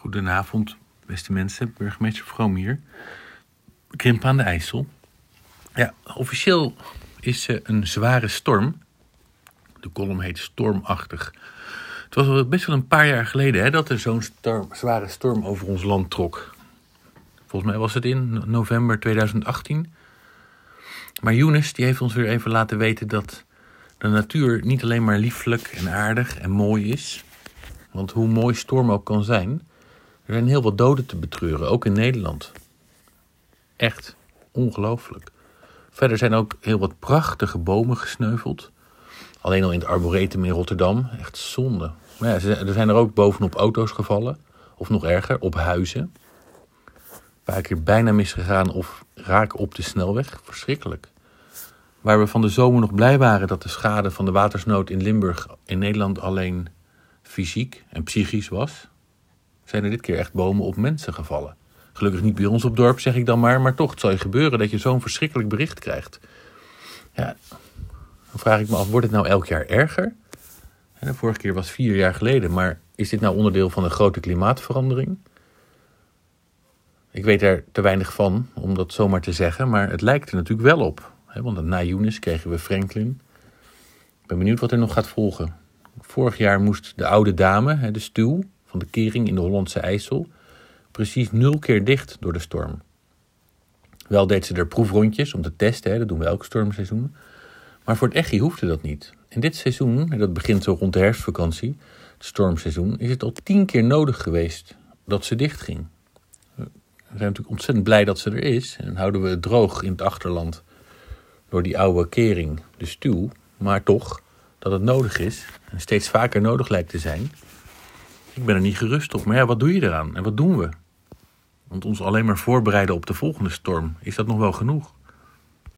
Goedenavond, beste mensen. Burgemeester Vroom hier. Krimp aan de IJssel. Ja, officieel is ze een zware storm. De column heet Stormachtig. Het was best wel een paar jaar geleden hè, dat er zo'n zware storm over ons land trok. Volgens mij was het in november 2018. Maar Younes die heeft ons weer even laten weten dat de natuur niet alleen maar lieflijk en aardig en mooi is. Want hoe mooi storm ook kan zijn, er zijn heel wat doden te betreuren, ook in Nederland. Echt ongelooflijk. Verder zijn ook heel wat prachtige bomen gesneuveld. Alleen al in het Arboretum in Rotterdam. Echt zonde. Maar ja, er zijn er ook bovenop auto's gevallen. Of nog erger, op huizen. Een paar keer bijna misgegaan of raken op de snelweg. Verschrikkelijk. Waar we van de zomer nog blij waren dat de schade van de watersnood in Limburg in Nederland alleen fysiek en psychisch was, zijn er dit keer echt bomen op mensen gevallen. Gelukkig niet bij ons op dorp, zeg ik dan maar, maar toch, het zal je gebeuren dat je zo'n verschrikkelijk bericht krijgt. Ja, dan vraag ik me af, wordt het nou elk jaar erger? De vorige keer was vier jaar geleden, maar is dit nou onderdeel van een grote klimaatverandering? Ik weet er te weinig van om dat zomaar te zeggen, maar het lijkt er natuurlijk wel op. Want na Younes kregen we Franklin. Ik ben benieuwd wat er nog gaat volgen. Vorig jaar moest de oude dame, de stuw van de kering in de Hollandse IJssel, precies nul keer dicht door de storm. Wel deed ze er proefrondjes om te testen, dat doen we elk stormseizoen. Maar voor het echi hoefde dat niet. In dit seizoen, dat begint zo rond de herfstvakantie, het stormseizoen, is het al tien keer nodig geweest dat ze dicht ging. We zijn natuurlijk ontzettend blij dat ze er is en houden we het droog in het achterland door die oude kering, de stuw. Maar toch, dat het nodig is en steeds vaker nodig lijkt te zijn. Ik ben er niet gerust op. Maar ja, wat doe je eraan en wat doen we? Want ons alleen maar voorbereiden op de volgende storm, is dat nog wel genoeg?